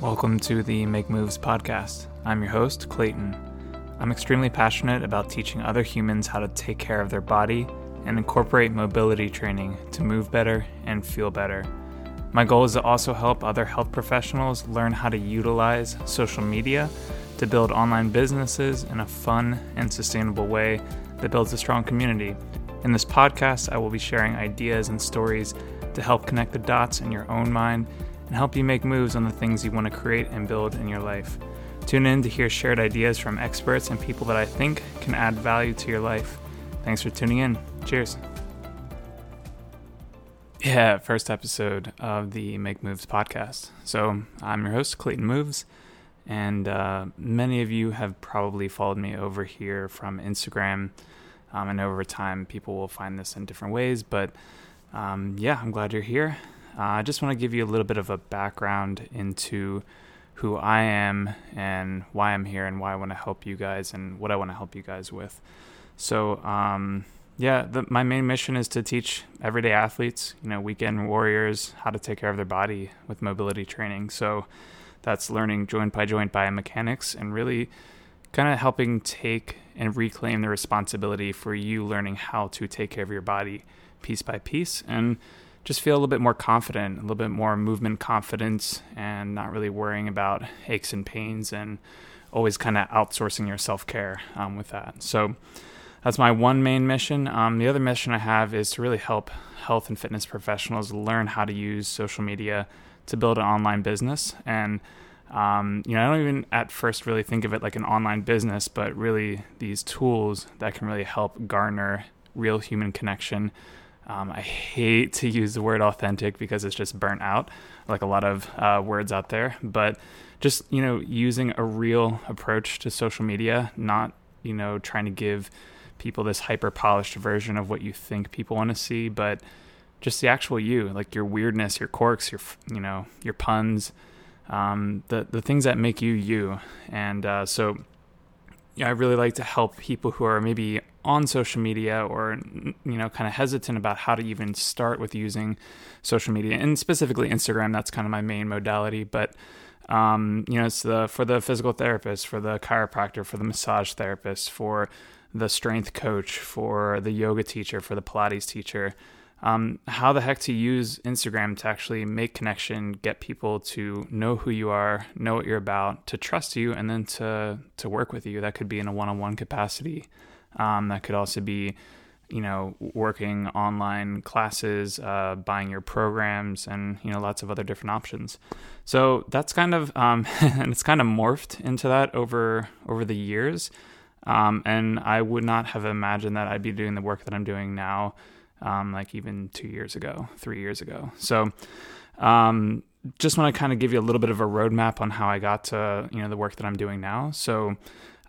Welcome to the Make Moves podcast. I'm your host, Clayton. I'm extremely passionate about teaching other humans how to take care of their body and incorporate mobility training to move better and feel better. My goal is to also help other health professionals learn how to utilize social media to build online businesses in a fun and sustainable way that builds a strong community. In this podcast, I will be sharing ideas and stories to help connect the dots in your own mind and help you make moves on the things you want to create and build in your life. Tune in to hear shared ideas from experts and people that I think can add value to your life. Thanks for tuning in. Cheers. Yeah, first episode of the Make Moves podcast. So, I'm your host, Clayton Moves, and uh, many of you have probably followed me over here from Instagram. Um, and over time, people will find this in different ways, but um, yeah, I'm glad you're here. Uh, I just want to give you a little bit of a background into who I am and why I'm here and why I want to help you guys and what I want to help you guys with. So, um, yeah, the, my main mission is to teach everyday athletes, you know, weekend warriors, how to take care of their body with mobility training. So, that's learning joint by joint biomechanics and really kind of helping take and reclaim the responsibility for you learning how to take care of your body piece by piece and just feel a little bit more confident, a little bit more movement confidence, and not really worrying about aches and pains and always kind of outsourcing your self care um, with that. So that's my one main mission. Um, the other mission I have is to really help health and fitness professionals learn how to use social media to build an online business. And um, you know, I don't even at first really think of it like an online business, but really these tools that can really help garner real human connection um, I hate to use the word authentic because it's just burnt out, like a lot of uh, words out there. But just you know, using a real approach to social media, not you know trying to give people this hyper polished version of what you think people want to see, but just the actual you, like your weirdness, your quirks, your you know your puns, um, the the things that make you you. And uh, so, yeah, I really like to help people who are maybe on social media or you know kind of hesitant about how to even start with using social media and specifically Instagram that's kind of my main modality but um, you know it's the for the physical therapist for the chiropractor for the massage therapist for the strength coach for the yoga teacher for the pilates teacher um, how the heck to use Instagram to actually make connection, get people to know who you are, know what you're about, to trust you, and then to to work with you. That could be in a one-on-one capacity. Um, that could also be, you know, working online classes, uh, buying your programs, and you know, lots of other different options. So that's kind of, um, and it's kind of morphed into that over over the years. Um, and I would not have imagined that I'd be doing the work that I'm doing now, um, like even two years ago, three years ago. So, um, just want to kind of give you a little bit of a roadmap on how I got to you know the work that I'm doing now. So,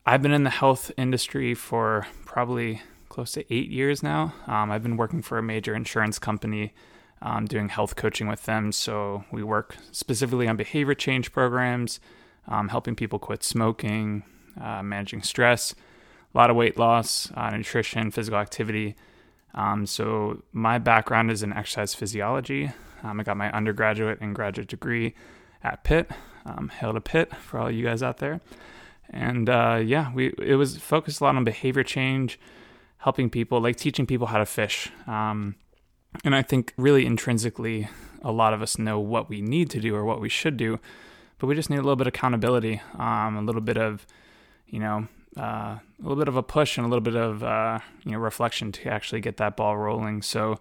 I've been in the health industry for probably close to eight years now. Um, I've been working for a major insurance company, um, doing health coaching with them. So we work specifically on behavior change programs, um, helping people quit smoking, uh, managing stress, a lot of weight loss, uh, nutrition, physical activity. Um, so my background is in exercise physiology. Um, I got my undergraduate and graduate degree at Pitt. Um, hail to Pitt for all you guys out there. And uh, yeah, we it was focused a lot on behavior change, helping people, like teaching people how to fish. Um, and I think really intrinsically, a lot of us know what we need to do or what we should do, but we just need a little bit of accountability, um, a little bit of, you know, uh, a little bit of a push and a little bit of uh, you know reflection to actually get that ball rolling. So,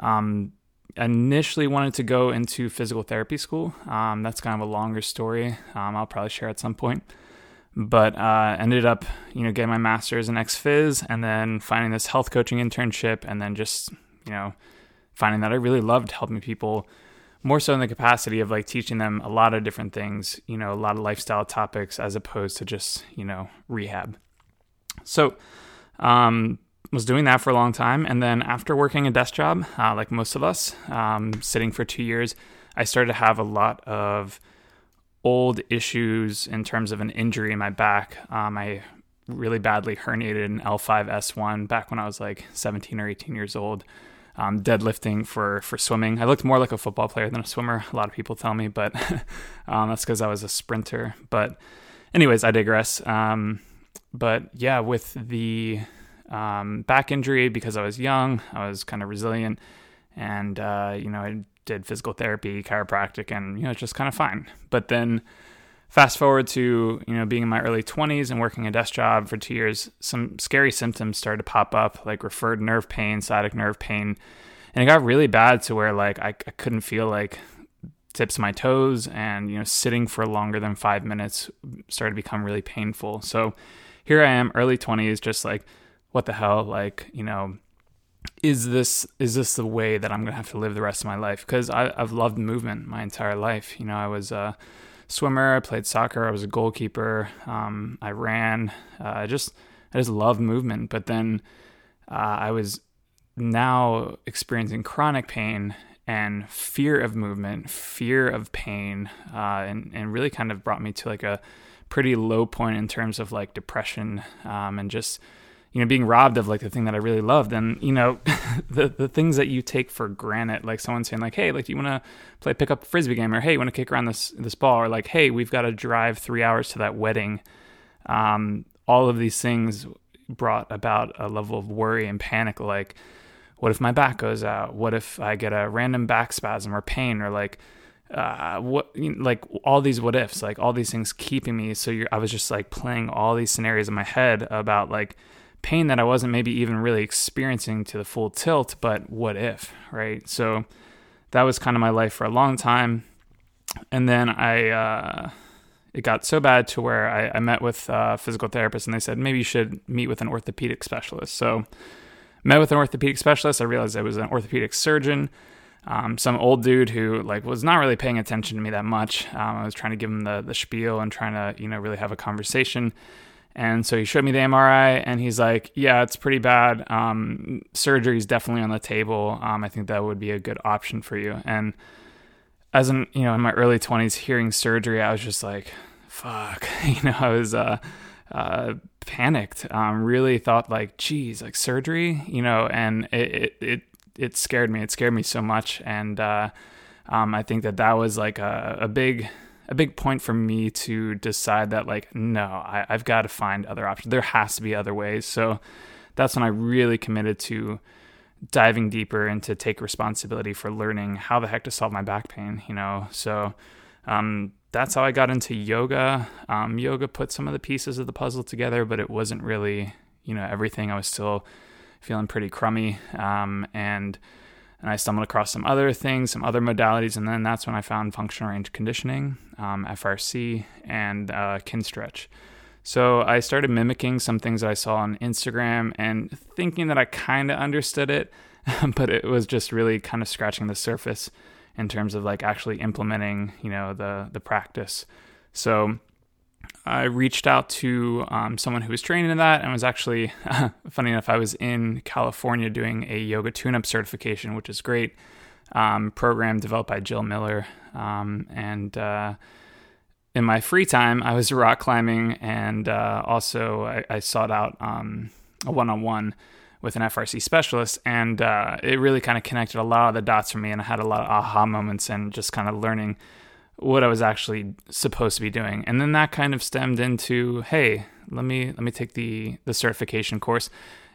um, initially wanted to go into physical therapy school. Um, that's kind of a longer story. Um, I'll probably share at some point but uh, ended up you know getting my master's in ex-phys and then finding this health coaching internship and then just you know finding that i really loved helping people more so in the capacity of like teaching them a lot of different things you know a lot of lifestyle topics as opposed to just you know rehab. So um was doing that for a long time and then after working a desk job uh, like most of us um, sitting for two years i started to have a lot of old issues in terms of an injury in my back. Um, I really badly herniated an L5S1 back when I was like 17 or 18 years old. um, deadlifting for for swimming. I looked more like a football player than a swimmer. A lot of people tell me, but um, that's because I was a sprinter. But anyways, I digress. Um, but yeah, with the um, back injury, because I was young, I was kind of resilient, and uh, you know I did physical therapy, chiropractic, and you know just kind of fine. But then fast forward to you know being in my early 20s and working a desk job for two years some scary symptoms started to pop up like referred nerve pain sciatic nerve pain. And it got really bad to where like I, I couldn't feel like tips of my toes and you know sitting for longer than five minutes started to become really painful. So here i am early 20s just like what the hell? Like you know is this is this the way that i'm gonna have to live the rest of my life because i've loved movement my entire life you know i was a swimmer. I played soccer. I was a goalkeeper. Um, I ran. Uh, I just I just loved movement. But then uh, I was now experiencing chronic pain and fear of movement, fear of pain, uh, and and really kind of brought me to like a pretty low point in terms of like depression um, and just you know being robbed of like the thing that I really loved. And you know the the things that you take for granted like someone saying like hey like do you want to play pick up frisbee game? or hey you want to kick around this this ball? or like hey we've got to drive 3 hours to that wedding. Um, all of these things brought about a level of worry and panic like what if my back goes out? What if I get a random back spasm or pain? or like uh, what like all these what ifs like all these things keeping me. So I was just like playing all these scenarios in my head about like pain that I wasn't maybe even really experiencing to the full tilt, but what if, right? So that was kind of my life for a long time. And then I, uh, it got so bad to where I, I met with a physical therapist and they said, maybe you should meet with an orthopedic specialist. So met with an orthopedic specialist. I realized I was an orthopedic surgeon. Um, some old dude who like was not really paying attention to me that much. Um, I was trying to give him the the spiel and trying to you know really have a conversation. And so he showed me the MRI and he's like, yeah, it's pretty bad. Um, surgery is definitely on the table. Um, I think that would be a good option for you. And as in, you know, in my early 20s, hearing surgery, I was just like, fuck. You know, I was uh, uh, panicked. Um, really thought like, geez, like surgery, you know, and it, it, it, it scared me. It scared me so much. And uh, um, I think that that was like a, a big a big point for me to decide that like no I, i've got to find other options. There has to be other ways. So that's when i really committed to diving deeper and to take responsibility for learning how the heck to solve my back pain you know? So um, that's how i got into yoga. Um, yoga put some of the pieces of the puzzle together but it wasn't really you know everything. I was still feeling pretty crummy. Um, and and I stumbled across some other things, some other modalities, and then that's when I found functional range conditioning, um, FRC, and uh, Kinstretch. So I started mimicking some things that I saw on Instagram and thinking that I kind of understood it, but it was just really kind of scratching the surface in terms of like actually implementing, you know, the the practice. So I reached out to um, someone who was training in that and was actually, funny enough, I was in California doing a yoga tune up certification, which is great. Um, program developed by Jill Miller. Um, and uh, in my free time, I was rock climbing and uh, also I, I, sought out um, a one on one with an FRC specialist. And uh, it really kind of connected a lot of the dots for me. And I had a lot of aha moments and just kind of learning what I was actually supposed to be doing. And then that kind of stemmed into, hey, let me let me take the the certification course.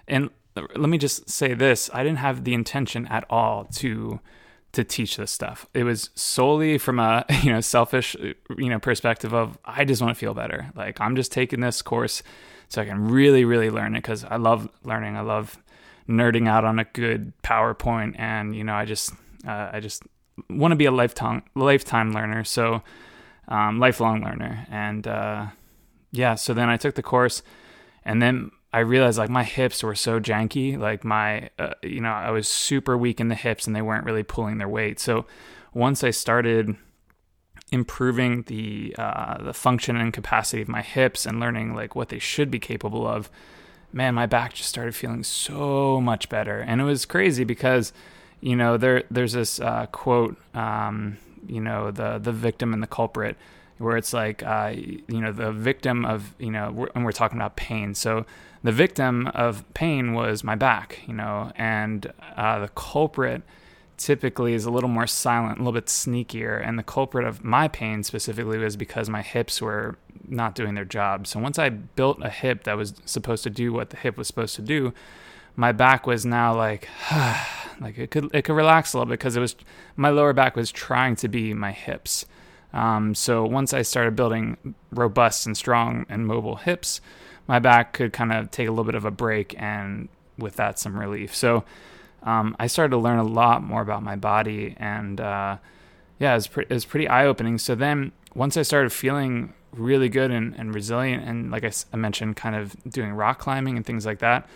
And let me just say this, I didn't have the intention at all to to teach this stuff. It was solely from a, you know, selfish, you know, perspective of I just want to feel better. Like I'm just taking this course so I can really really learn it cuz I love learning. I love nerding out on a good PowerPoint and, you know, I just uh, I just want to be a lifetime lifetime learner, so um, lifelong learner. And uh, yeah, so then I took the course, and then I realized like my hips were so janky. Like my, uh, you know, I was super weak in the hips, and they weren't really pulling their weight. So once I started improving the uh, the function and capacity of my hips and learning like what they should be capable of, man, my back just started feeling so much better. And it was crazy because you know, there there's this uh, quote, um, you know, the the victim and the culprit. where it's like uh, you know the victim of you know we're, and we're talking about pain so the victim of pain was my back you know and uh, the culprit typically is a little more silent a little bit sneakier and the culprit of my pain specifically was because my hips were not doing their job so once i built a hip that was supposed to do what the hip was supposed to do my back was now like like it could it could relax a little bit because it was my lower back was trying to be my hips um, so once I started building robust and strong and mobile hips, my back could kind of take a little bit of a break and with that some relief. So um, I started to learn a lot more about my body and uh, yeah, it was, pre- it was pretty eye opening. So then once I started feeling really good and, and resilient and like I, I mentioned, kind of doing rock climbing and things like that,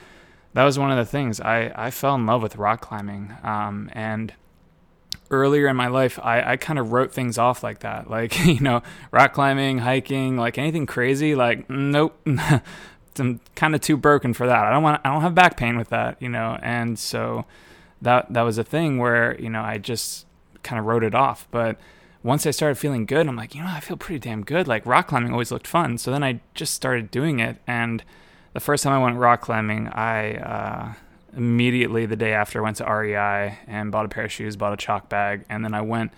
that was one of the things I, I fell in love with rock climbing. Um, and earlier in my life, I, I kind of wrote things off like that. Like, you know, rock climbing, hiking, like anything crazy, like, nope. I'm kind of too broken for that. I don't want I don't have back pain with that, you know. And so that that was a thing where, you know, I just kind of wrote it off. But once I started feeling good, I'm like, you know, I feel pretty damn good. Like rock climbing always looked fun. So then I just started doing it and the first time I went rock climbing, I uh, immediately the day after went to REI and bought a pair of shoes, bought a chalk bag, and then I went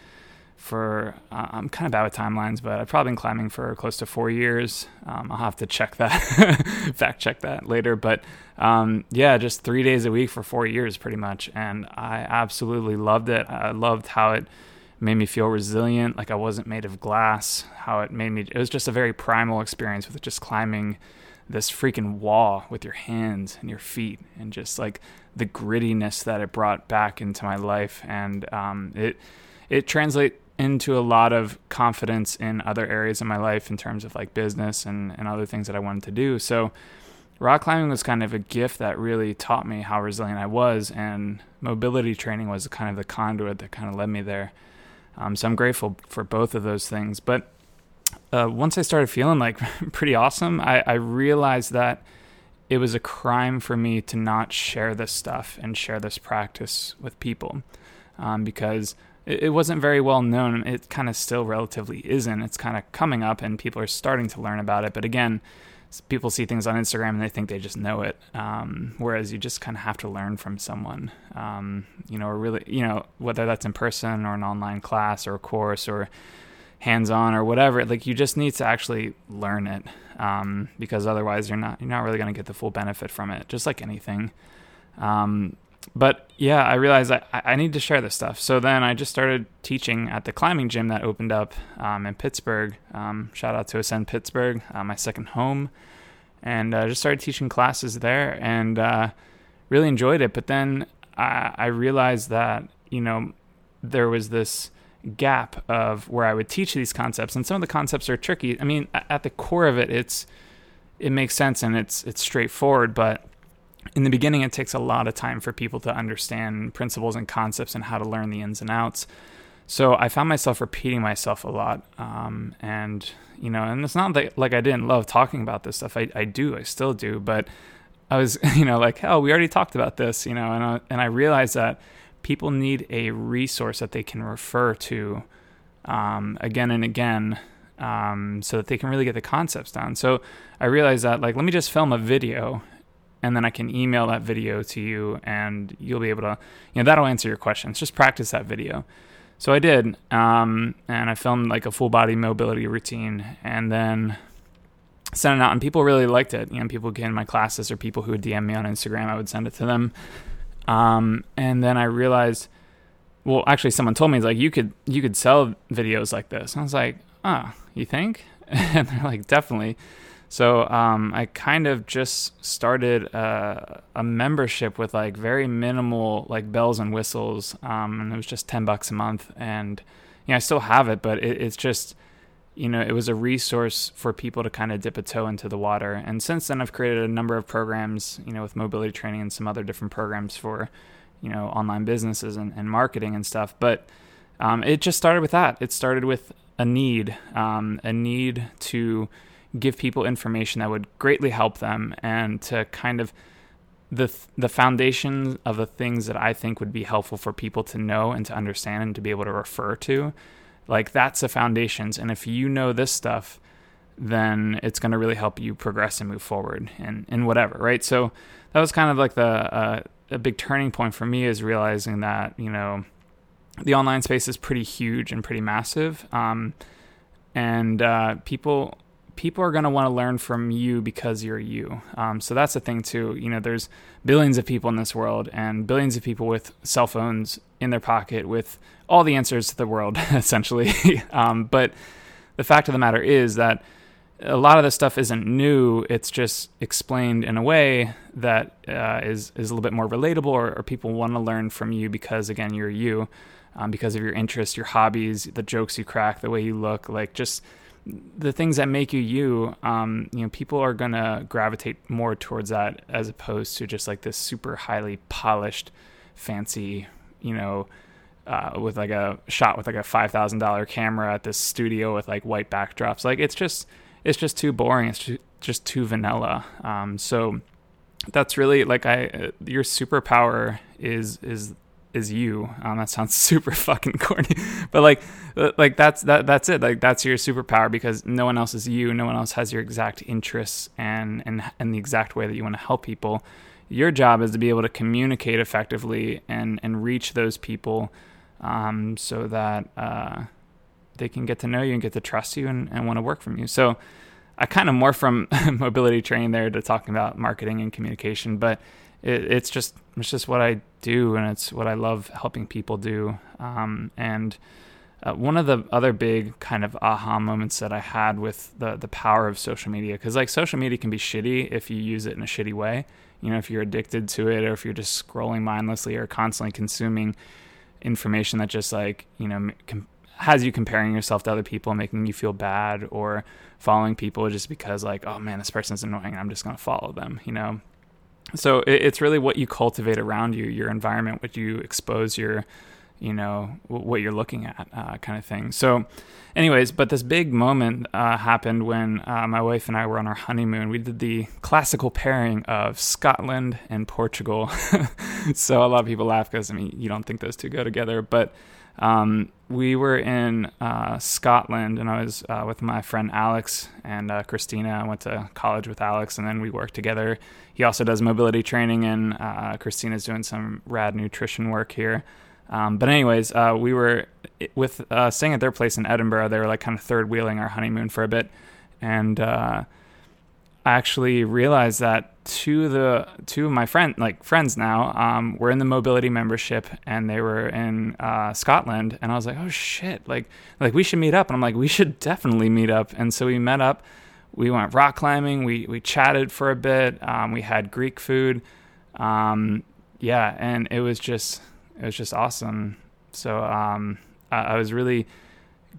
for uh, I'm kind of bad with timelines, but I've probably been climbing for close to four years. Um, I'll have to check that, fact check that later. But um, yeah, just three days a week for four years, pretty much, and I absolutely loved it. I loved how it made me feel resilient, like I wasn't made of glass. How it made me. It was just a very primal experience with just climbing this freaking wall with your hands and your feet and just like the grittiness that it brought back into my life and um, it it translates into a lot of confidence in other areas of my life in terms of like business and, and other things that I wanted to do. So rock climbing was kind of a gift that really taught me how resilient I was and mobility training was kind of the conduit that kind of led me there. Um, so I'm grateful for both of those things. But uh, once I started feeling like pretty awesome, I, I realized that it was a crime for me to not share this stuff and share this practice with people um, because it, it, wasn't very well known. It kind of still relatively isn't. It's kind of coming up and people are starting to learn about it. But again, people see things on Instagram and they think they just know it. Um, whereas you just kind of have to learn from someone, um, you know, or really, you know, whether that's in person or an online class or a course or hands on or whatever. Like you just need to actually learn it um, because otherwise you're not you're not really going to get the full benefit from it. Just like anything. Um, but yeah, I realized I, I need to share this stuff. So then I just started teaching at the climbing gym that opened up um, in Pittsburgh. Um, shout out to Ascend Pittsburgh, uh, my second home, and I uh, just started teaching classes there and uh, really enjoyed it. But then I, I realized that you know there was this gap of where I would teach these concepts, and some of the concepts are tricky. I mean, at the core of it, it's it makes sense and it's it's straightforward, but in the beginning, it takes a lot of time for people to understand principles and concepts and how to learn the ins and outs. So I found myself repeating myself a lot, um, and you know, and it's not that, like I didn't love talking about this stuff. I, I do, I still do, but I was, you know, like, oh, we already talked about this, you know, and I, and I realized that people need a resource that they can refer to um, again and again um, so that they can really get the concepts down. So I realized that, like, let me just film a video and then I can email that video to you and you'll be able to, you know, that'll answer your questions. Just practice that video. So I did, um, and I filmed like a full body mobility routine and then sent it out, and people really liked it. You know, people get in my classes or people who would DM me on Instagram, I would send it to them. Um, and then I realized, well, actually, someone told me like you could you could sell videos like this. And I was like, oh, you think? and they're like, definitely. So um, I kind of just started a, a, membership with like very minimal like bells and whistles, um, and it was just ten bucks a month. And you know, I still have it, but it, it's just you know, it was a resource for people to kind of dip a toe into the water. And since then, I've created a number of programs, you know, with mobility training and some other different programs for, you know, online businesses and, and marketing and stuff. But um, it just started with that. It started with a need, um, a need to give people information that would greatly help them and to kind of the the foundation of the things that I think would be helpful for people to know and to understand and to be able to refer to like that's the foundations. And if you know this stuff, then it's going to really help you progress and move forward and, and whatever, right? So that was kind of like the uh, a big turning point for me is realizing that you know the online space is pretty huge and pretty massive, um, and uh, people people are going to want to learn from you because you're you. Um, so that's the thing too. You know, there's billions of people in this world and billions of people with cell phones in their pocket with all the answers to the world, essentially. um, but the fact of the matter is that a lot of this stuff isn't new. It's just explained in a way that uh, is is a little bit more relatable, or, or people want to learn from you because again, you're you, um, because of your interests, your hobbies, the jokes you crack, the way you look, like just the things that make you you. Um, you know, people are gonna gravitate more towards that as opposed to just like this super highly polished, fancy, you know. Uh, with like a shot with like a five thousand dollar camera at this studio with like white backdrops, like it's just it's just too boring. It's just too vanilla. Um, so that's really like I uh, your superpower is is is you. Um, that sounds super fucking corny, but like uh, like that's that that's it. Like that's your superpower because no one else is you. No one else has your exact interests and and and the exact way that you want to help people. Your job is to be able to communicate effectively and and reach those people, um, so that. Uh, they can get to know you and get to trust you and, and want to work from you. So I kind of more from mobility training there to talking about marketing and communication, but it, it's just it's just what I do and it's what I love helping people do. Um, and uh, one of the other big kind of aha moments that I had with the the power of social media, because like social media can be shitty if you use it in a shitty way. You know, if you're addicted to it or if you're just scrolling mindlessly or constantly consuming information that just like you know com- has you comparing yourself to other people, making you feel bad, or following people just because like, oh man, this person's annoying. I'm just gonna follow them. You know. So it, it's really what you cultivate around you, your environment, what you expose your, you know, what you're looking at, uh, kind of thing. So, anyways, but this big moment uh, happened when uh, my wife and I were on our honeymoon. We did the classical pairing of Scotland and Portugal. so a lot of people laugh because I mean you don't think those two go together, but um, we were in uh, Scotland, and I was uh, with my friend Alex and uh, Christina. I went to college with Alex, and then we worked together. He also does mobility training, and Christina's doing some rad nutrition work here. Um, but anyways, uh, we were with uh, staying at their place in Edinburgh. They were like kind of third wheeling our honeymoon for a bit, and I actually realized that two of the two of my friend like friends now um, were in the mobility membership and they were in uh, Scotland. And I was like oh shit like like we should meet up. And I'm like we should definitely meet up. And so we met up. We went rock climbing. We we chatted for a bit. Um, we had Greek food. Um, yeah and it was just it was just awesome so um, I, I was really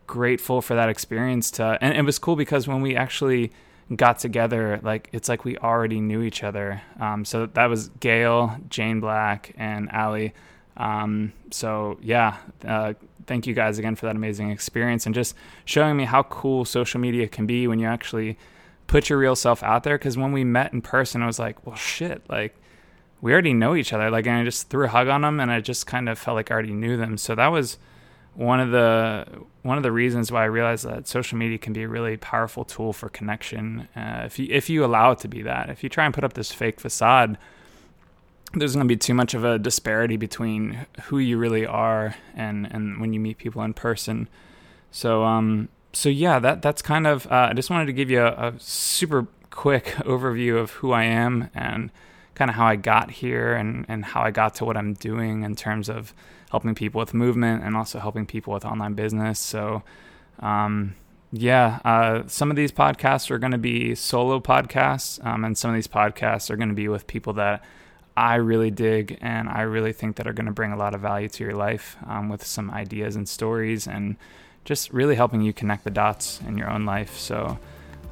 grateful for that experience to and it was cool because when we actually got together, like it's like we already knew each other. Um, so that was Gail, Jane Black, and Allie. Um, so yeah, uh, thank you guys again for that amazing experience and just showing me how cool social media can be when you actually put your real self out there. Because when we met in person, I was like, well, shit, like we already know each other. Like, and I just threw a hug on them, and I just kind of felt like I already knew them. So that was one of the one of the reasons why I realized that social media can be a really powerful tool for connection. Uh, if you if you allow it to be that, if you try and put up this fake facade, there's going to be too much of a disparity between who you really are and and when you meet people in person. So um so yeah, that that's kind of uh, I just wanted to give you a, a super quick overview of who I am and kind of how I got here and and how I got to what I'm doing in terms of helping people with movement and also helping people with online business. So, um, yeah, uh, some of these podcasts are going to be solo podcasts, um, and some of these podcasts are going to be with people that I really dig and I really think that are going to bring a lot of value to your life um, with some ideas and stories and just really helping you connect the dots in your own life. So,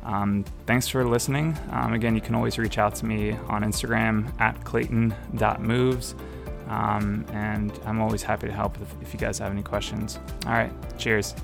um, thanks for listening. Um, again, you can always reach out to me on Instagram at clayton.moves. Um, and I'm always happy to help if, if you guys have any questions. All right, cheers.